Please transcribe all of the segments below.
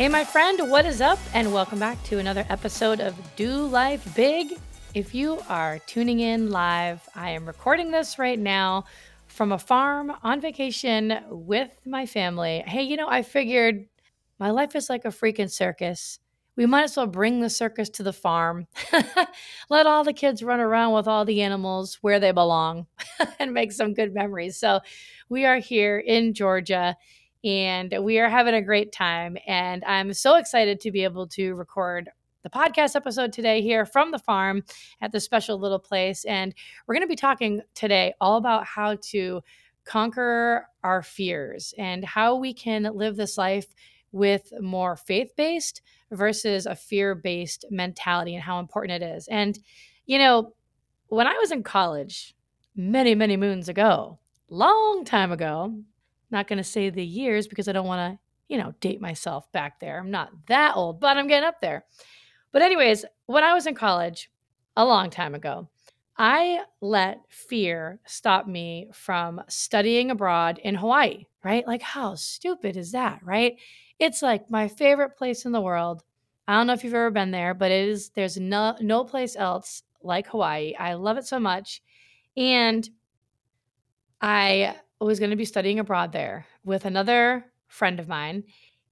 Hey, my friend, what is up? And welcome back to another episode of Do Life Big. If you are tuning in live, I am recording this right now from a farm on vacation with my family. Hey, you know, I figured my life is like a freaking circus. We might as well bring the circus to the farm. Let all the kids run around with all the animals where they belong and make some good memories. So, we are here in Georgia and we are having a great time. And I'm so excited to be able to record the podcast episode today here from the farm at this special little place. And we're going to be talking today all about how to conquer our fears and how we can live this life with more faith based versus a fear based mentality and how important it is. And, you know, when I was in college, many, many moons ago, long time ago, not going to say the years because I don't want to, you know, date myself back there. I'm not that old, but I'm getting up there. But, anyways, when I was in college a long time ago, I let fear stop me from studying abroad in Hawaii, right? Like, how stupid is that, right? It's like my favorite place in the world. I don't know if you've ever been there, but it is, there's no, no place else like Hawaii. I love it so much. And I was going to be studying abroad there with another friend of mine.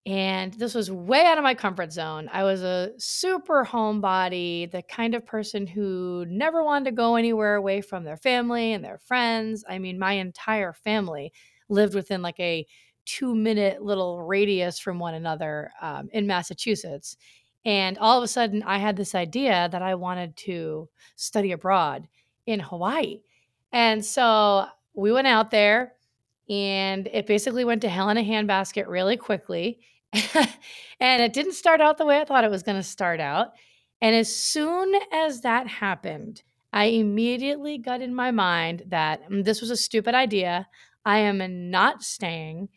And this was way out of my comfort zone. I was a super homebody, the kind of person who never wanted to go anywhere away from their family and their friends. I mean, my entire family lived within like a two minute little radius from one another um, in Massachusetts. And all of a sudden, I had this idea that I wanted to study abroad in Hawaii. And so we went out there and it basically went to hell in a handbasket really quickly. and it didn't start out the way I thought it was going to start out. And as soon as that happened, I immediately got in my mind that mm, this was a stupid idea. I am not staying.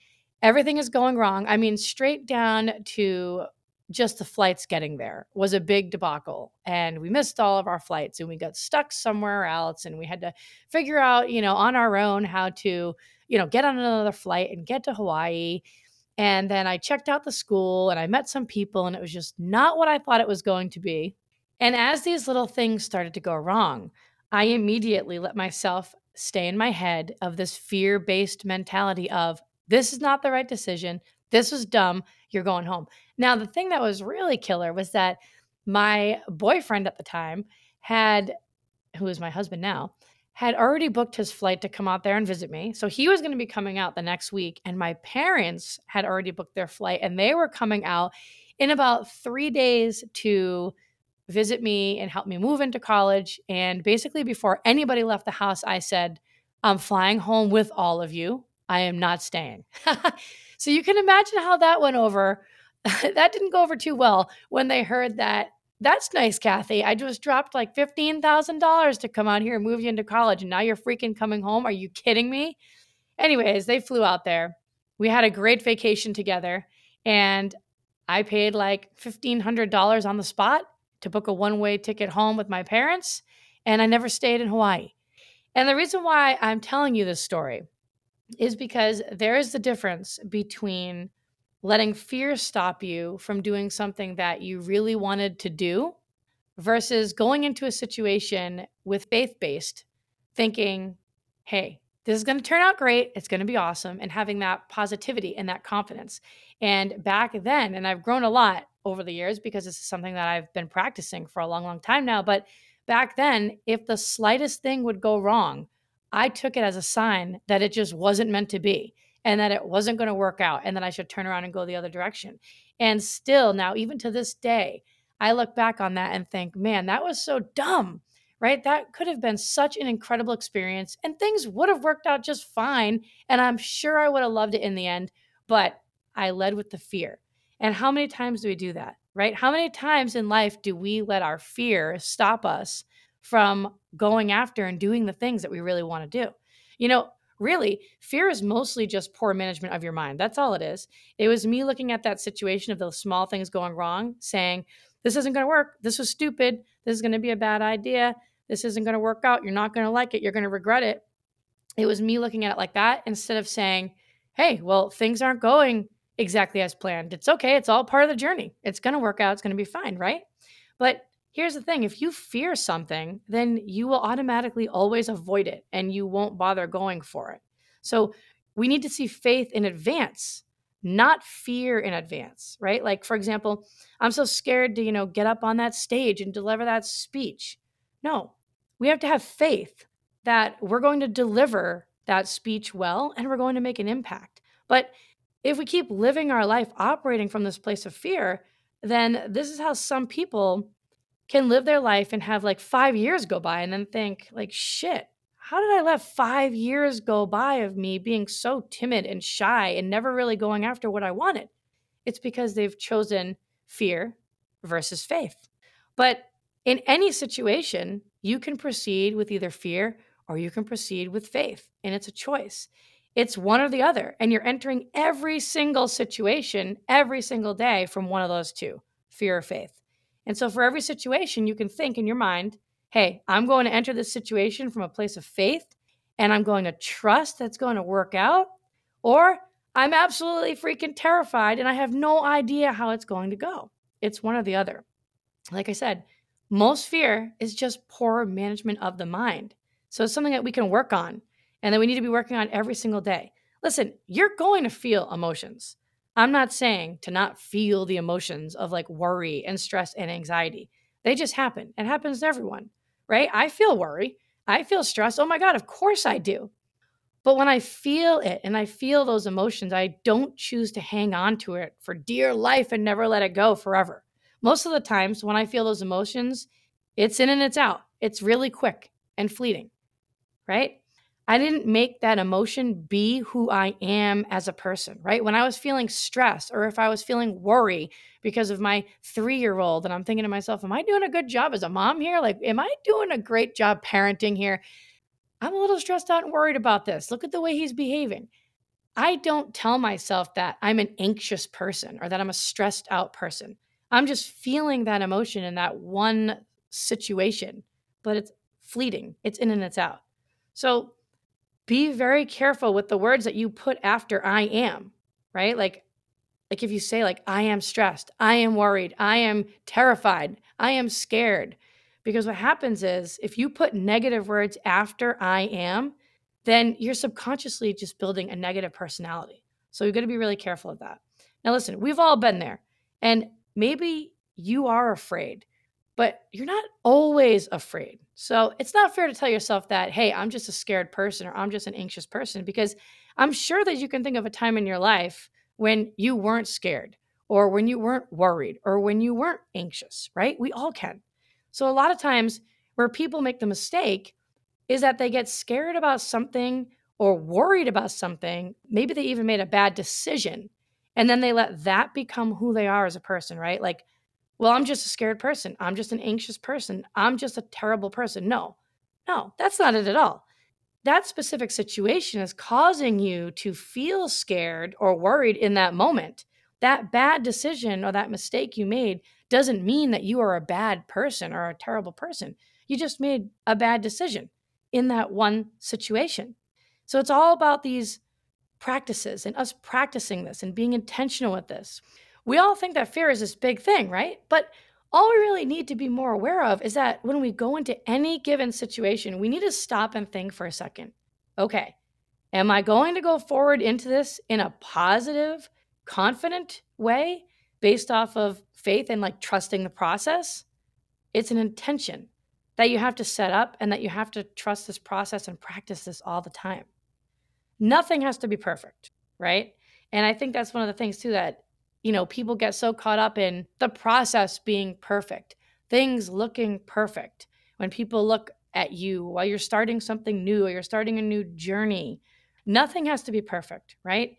Everything is going wrong. I mean, straight down to just the flights getting there was a big debacle and we missed all of our flights and we got stuck somewhere else and we had to figure out you know on our own how to you know, get on another flight and get to Hawaii. And then I checked out the school and I met some people, and it was just not what I thought it was going to be. And as these little things started to go wrong, I immediately let myself stay in my head of this fear based mentality of this is not the right decision. This was dumb. You're going home. Now, the thing that was really killer was that my boyfriend at the time had, who is my husband now, had already booked his flight to come out there and visit me. So he was going to be coming out the next week. And my parents had already booked their flight and they were coming out in about three days to visit me and help me move into college. And basically, before anybody left the house, I said, I'm flying home with all of you. I am not staying. so you can imagine how that went over. that didn't go over too well when they heard that that's nice, Kathy. I just dropped like $15,000 to come out here and move you into college. And now you're freaking coming home. Are you kidding me? Anyways, they flew out there. We had a great vacation together. And I paid like $1,500 on the spot to book a one way ticket home with my parents. And I never stayed in Hawaii. And the reason why I'm telling you this story is because there is the difference between letting fear stop you from doing something that you really wanted to do versus going into a situation with faith based, thinking, hey, this is going to turn out great. It's going to be awesome. And having that positivity and that confidence. And back then, and I've grown a lot over the years because this is something that I've been practicing for a long, long time now. But back then, if the slightest thing would go wrong, I took it as a sign that it just wasn't meant to be and that it wasn't going to work out and that I should turn around and go the other direction. And still now, even to this day, I look back on that and think, man, that was so dumb, right? That could have been such an incredible experience and things would have worked out just fine. And I'm sure I would have loved it in the end, but I led with the fear. And how many times do we do that, right? How many times in life do we let our fear stop us from going after and doing the things that we really want to do? You know, really, fear is mostly just poor management of your mind. That's all it is. It was me looking at that situation of those small things going wrong, saying, This isn't going to work. This was stupid. This is going to be a bad idea. This isn't going to work out. You're not going to like it. You're going to regret it. It was me looking at it like that instead of saying, Hey, well, things aren't going exactly as planned. It's okay. It's all part of the journey. It's going to work out. It's going to be fine, right? But Here's the thing if you fear something, then you will automatically always avoid it and you won't bother going for it. So we need to see faith in advance, not fear in advance, right? Like, for example, I'm so scared to, you know, get up on that stage and deliver that speech. No, we have to have faith that we're going to deliver that speech well and we're going to make an impact. But if we keep living our life operating from this place of fear, then this is how some people can live their life and have like five years go by and then think like shit how did i let five years go by of me being so timid and shy and never really going after what i wanted? It's because they've chosen fear versus faith. But in any situation you can proceed with either fear or you can proceed with faith and it's a choice. It's one or the other and you're entering every single situation every single day from one of those two fear or faith and so for every situation, you can think in your mind, hey, I'm going to enter this situation from a place of faith and I'm going to trust that's going to work out, or I'm absolutely freaking terrified and I have no idea how it's going to go. It's one or the other. Like I said, most fear is just poor management of the mind. So it's something that we can work on and that we need to be working on every single day. Listen, you're going to feel emotions. I'm not saying to not feel the emotions of like worry and stress and anxiety. They just happen. It happens to everyone, right? I feel worry. I feel stress. Oh my God, of course I do. But when I feel it and I feel those emotions, I don't choose to hang on to it for dear life and never let it go forever. Most of the times when I feel those emotions, it's in and it's out. It's really quick and fleeting, right? I didn't make that emotion be who I am as a person, right? When I was feeling stress or if I was feeling worry because of my three year old, and I'm thinking to myself, am I doing a good job as a mom here? Like, am I doing a great job parenting here? I'm a little stressed out and worried about this. Look at the way he's behaving. I don't tell myself that I'm an anxious person or that I'm a stressed out person. I'm just feeling that emotion in that one situation, but it's fleeting, it's in and it's out. So, be very careful with the words that you put after I am, right? Like like if you say like I am stressed, I am worried, I am terrified, I am scared. Because what happens is if you put negative words after I am, then you're subconsciously just building a negative personality. So you've got to be really careful of that. Now listen, we've all been there. And maybe you are afraid but you're not always afraid. So it's not fair to tell yourself that, hey, I'm just a scared person or I'm just an anxious person, because I'm sure that you can think of a time in your life when you weren't scared or when you weren't worried or when you weren't anxious, right? We all can. So a lot of times where people make the mistake is that they get scared about something or worried about something. Maybe they even made a bad decision. And then they let that become who they are as a person, right? Like, well, I'm just a scared person. I'm just an anxious person. I'm just a terrible person. No, no, that's not it at all. That specific situation is causing you to feel scared or worried in that moment. That bad decision or that mistake you made doesn't mean that you are a bad person or a terrible person. You just made a bad decision in that one situation. So it's all about these practices and us practicing this and being intentional with this we all think that fear is this big thing, right? But all we really need to be more aware of is that when we go into any given situation, we need to stop and think for a second. Okay, Am I going to go forward into this in a positive, confident way based off of faith and like trusting the process? It's an intention that you have to set up and that you have to trust this process and practice this all the time. Nothing has to be perfect, right? And I think that's one of the things too that, you know, people get so caught up in the process being perfect, things looking perfect. When people look at you while you're starting something new or you're starting a new journey, nothing has to be perfect, right?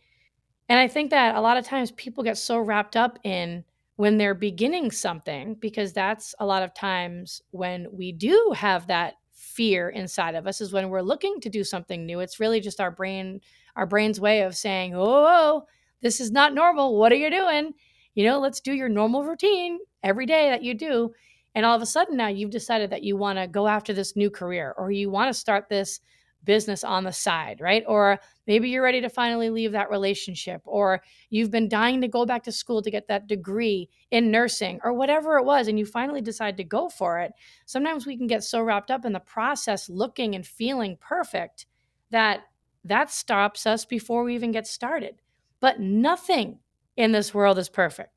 And I think that a lot of times people get so wrapped up in when they're beginning something, because that's a lot of times when we do have that fear inside of us is when we're looking to do something new. It's really just our brain, our brain's way of saying, "Oh, oh, oh. This is not normal. What are you doing? You know, let's do your normal routine every day that you do." And all of a sudden now you've decided that you want to go after this new career or you want to start this business on the side, right? Or maybe you're ready to finally leave that relationship, or you've been dying to go back to school to get that degree in nursing, or whatever it was, and you finally decide to go for it. Sometimes we can get so wrapped up in the process looking and feeling perfect that that stops us before we even get started. But nothing in this world is perfect.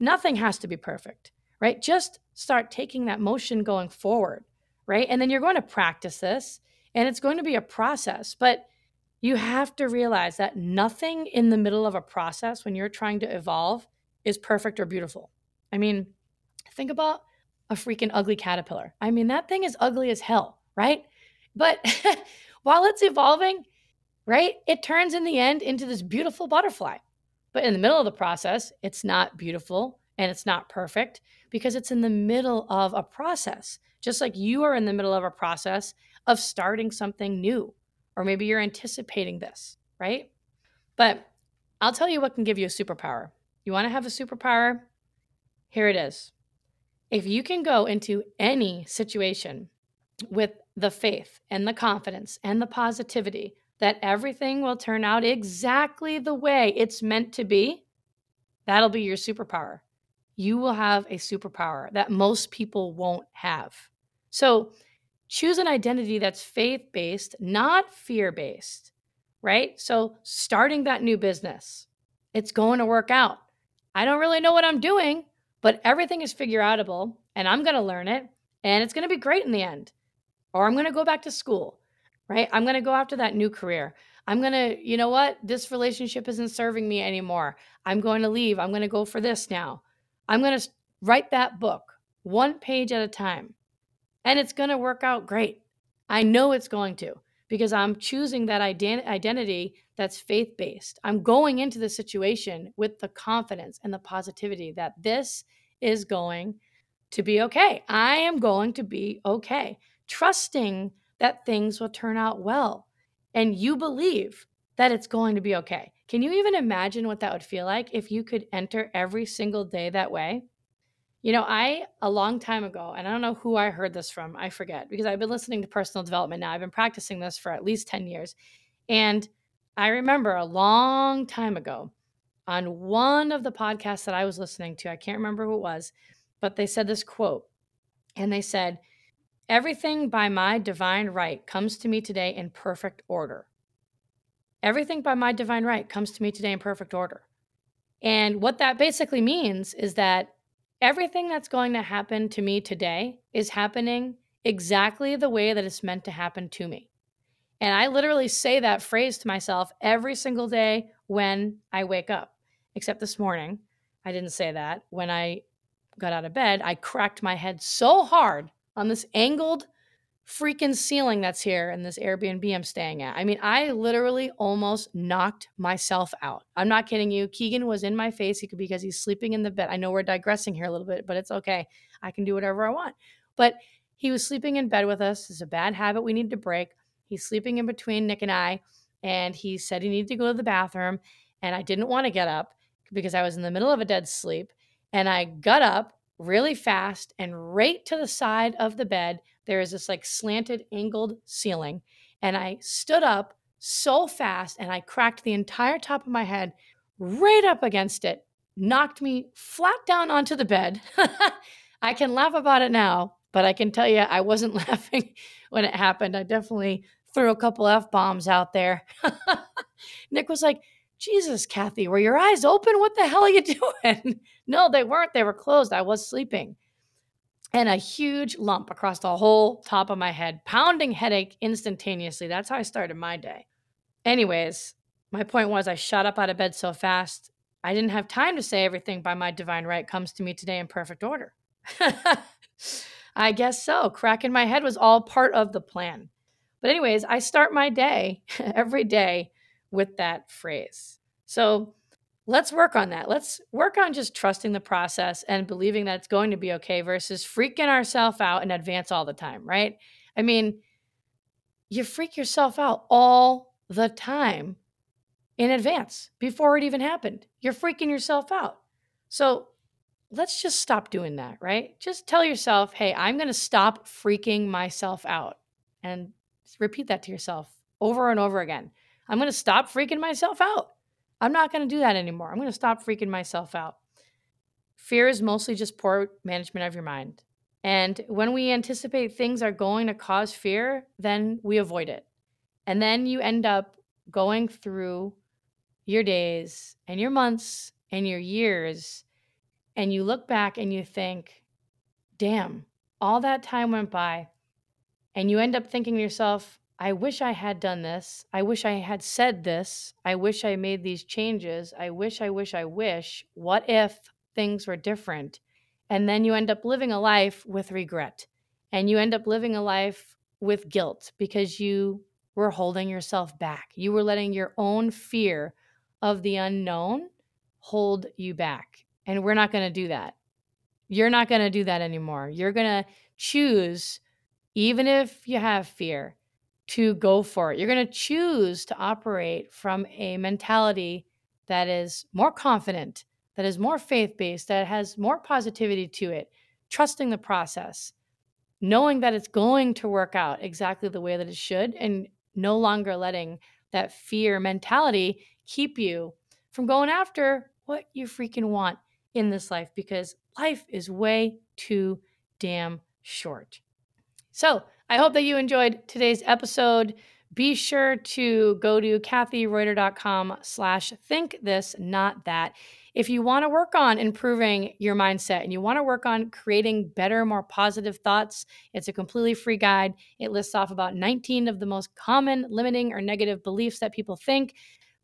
Nothing has to be perfect, right? Just start taking that motion going forward, right? And then you're going to practice this and it's going to be a process, but you have to realize that nothing in the middle of a process when you're trying to evolve is perfect or beautiful. I mean, think about a freaking ugly caterpillar. I mean, that thing is ugly as hell, right? But while it's evolving, right, it turns in the end into this beautiful butterfly. But in the middle of the process, it's not beautiful and it's not perfect because it's in the middle of a process. Just like you are in the middle of a process of starting something new, or maybe you're anticipating this, right? But I'll tell you what can give you a superpower. You want to have a superpower? Here it is. If you can go into any situation with the faith and the confidence and the positivity that everything will turn out exactly the way it's meant to be, that'll be your superpower. You will have a superpower that most people won't have. So, choose an identity that's faith based, not fear based, right? So, starting that new business, it's going to work out. I don't really know what I'm doing, but everything is figure outable and I'm going to learn it and it's going to be great in the end. Or I'm going to go back to school, right? I'm going to go after that new career. I'm going to, you know what? This relationship isn't serving me anymore. I'm going to leave. I'm going to go for this now. I'm going to write that book one page at a time and it's going to work out great. I know it's going to because I'm choosing that ident- identity that's faith based. I'm going into the situation with the confidence and the positivity that this is going to be okay. I am going to be okay, trusting that things will turn out well. And you believe that it's going to be okay. Can you even imagine what that would feel like if you could enter every single day that way? You know, I, a long time ago, and I don't know who I heard this from, I forget, because I've been listening to personal development now. I've been practicing this for at least 10 years. And I remember a long time ago on one of the podcasts that I was listening to, I can't remember who it was, but they said this quote. And they said, Everything by my divine right comes to me today in perfect order. Everything by my divine right comes to me today in perfect order. And what that basically means is that everything that's going to happen to me today is happening exactly the way that it's meant to happen to me. And I literally say that phrase to myself every single day when I wake up. Except this morning, I didn't say that. When I got out of bed, I cracked my head so hard on this angled freaking ceiling that's here in this Airbnb I'm staying at. I mean, I literally almost knocked myself out. I'm not kidding you. Keegan was in my face because he's sleeping in the bed. I know we're digressing here a little bit, but it's okay. I can do whatever I want. But he was sleeping in bed with us. It's a bad habit we need to break. He's sleeping in between Nick and I, and he said he needed to go to the bathroom. And I didn't want to get up because I was in the middle of a dead sleep. And I got up really fast and right to the side of the bed there is this like slanted angled ceiling. And i stood up so fast and i cracked the entire top of my head right up against it knocked me flat down onto the bed. I can laugh about it now but i can tell you i wasn't laughing when it happened. I definitely threw a couple F bombs out there. Nick was like, Jesus, Kathy, were your eyes open? What the hell are you doing? no, they weren't. They were closed. I was sleeping. And a huge lump across the whole top of my head, pounding headache instantaneously. That's how I started my day. Anyways, my point was I shot up out of bed so fast, I didn't have time to say everything by my divine right comes to me today in perfect order. I guess so. Cracking my head was all part of the plan. But, anyways, I start my day every day with that phrase. So, let's work on that. Let's work on just trusting the process and believing that it's going to be okay versus freaking ourselves out in advance all the time, right? I mean, you freak yourself out all the time in advance before it even happened. You're freaking yourself out. So let's just stop doing that, right? Just tell yourself, hey, I'm going to stop freaking myself out. And repeat that to yourself over and over again. I'm going to stop freaking myself out. I'm not going to do that anymore. I'm going to stop freaking myself out. Fear is mostly just poor management of your mind. And when we anticipate things are going to cause fear, then we avoid it. And then you end up going through your days and your months and your years and you look back and you think, damn, all that time went by. And you end up thinking to yourself, I wish I had done this. I wish I had said this. I wish I made these changes. I wish, I wish, I wish. What if things were different? And then you end up living a life with regret. And you end up living a life with guilt because you were holding yourself back. You were letting your own fear of the unknown hold you back. And we're not going to do that. You're not going to do that anymore. You're going to choose, even if you have fear, to go for it. You're going to choose to operate from a mentality that is more confident, that is more faith based, that has more positivity to it, trusting the process, knowing that it's going to work out exactly the way that it should, and no longer letting that fear mentality keep you from going after what you freaking want in this life because life is way too damn short. So, I hope that you enjoyed today's episode. Be sure to go to kathyreuter.com slash think this, not that. If you want to work on improving your mindset and you want to work on creating better, more positive thoughts, it's a completely free guide. It lists off about 19 of the most common limiting or negative beliefs that people think.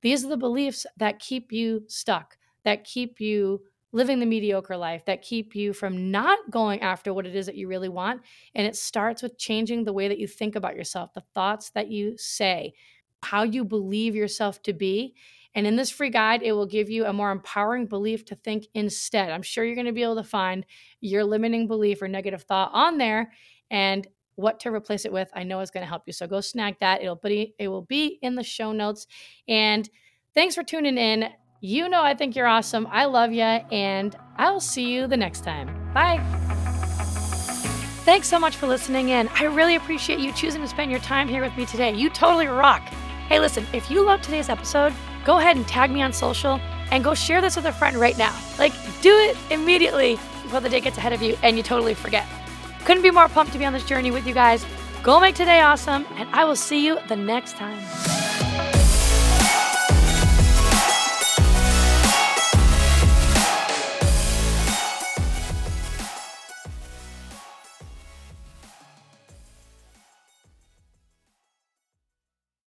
These are the beliefs that keep you stuck, that keep you living the mediocre life, that keep you from not going after what it is that you really want. And it starts with changing the way that you think about yourself, the thoughts that you say, how you believe yourself to be. And in this free guide, it will give you a more empowering belief to think instead. I'm sure you're going to be able to find your limiting belief or negative thought on there. And what to replace it with, I know is going to help you. So go snag that. It'll be it will be in the show notes. And thanks for tuning in. You know I think you're awesome. I love you and I'll see you the next time. Bye. Thanks so much for listening in. I really appreciate you choosing to spend your time here with me today. You totally rock. Hey, listen, if you love today's episode, go ahead and tag me on social and go share this with a friend right now. Like, do it immediately before the day gets ahead of you and you totally forget. Couldn't be more pumped to be on this journey with you guys. Go make today awesome, and I will see you the next time.